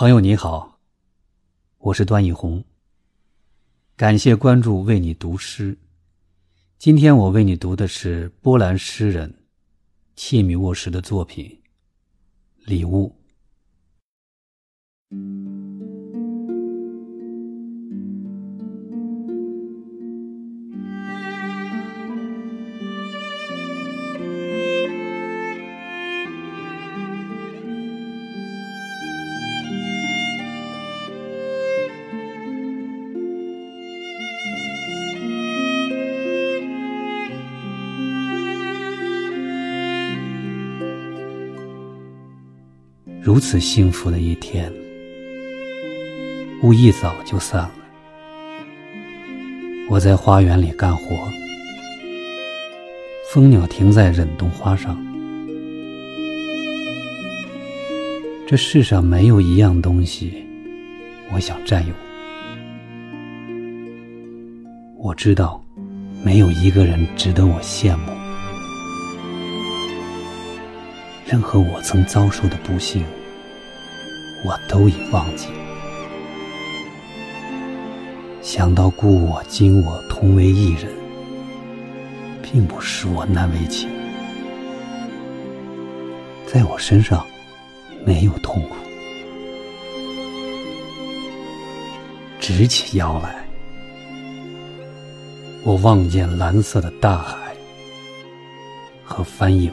朋友你好，我是段奕宏。感谢关注，为你读诗。今天我为你读的是波兰诗人切米沃什的作品《礼物》。如此幸福的一天，雾一早就散了。我在花园里干活，蜂鸟停在忍冬花上。这世上没有一样东西，我想占有。我知道，没有一个人值得我羡慕。任何我曾遭受的不幸，我都已忘记。想到故我今我同为一人，并不使我难为情。在我身上没有痛苦。直起腰来，我望见蓝色的大海和帆影。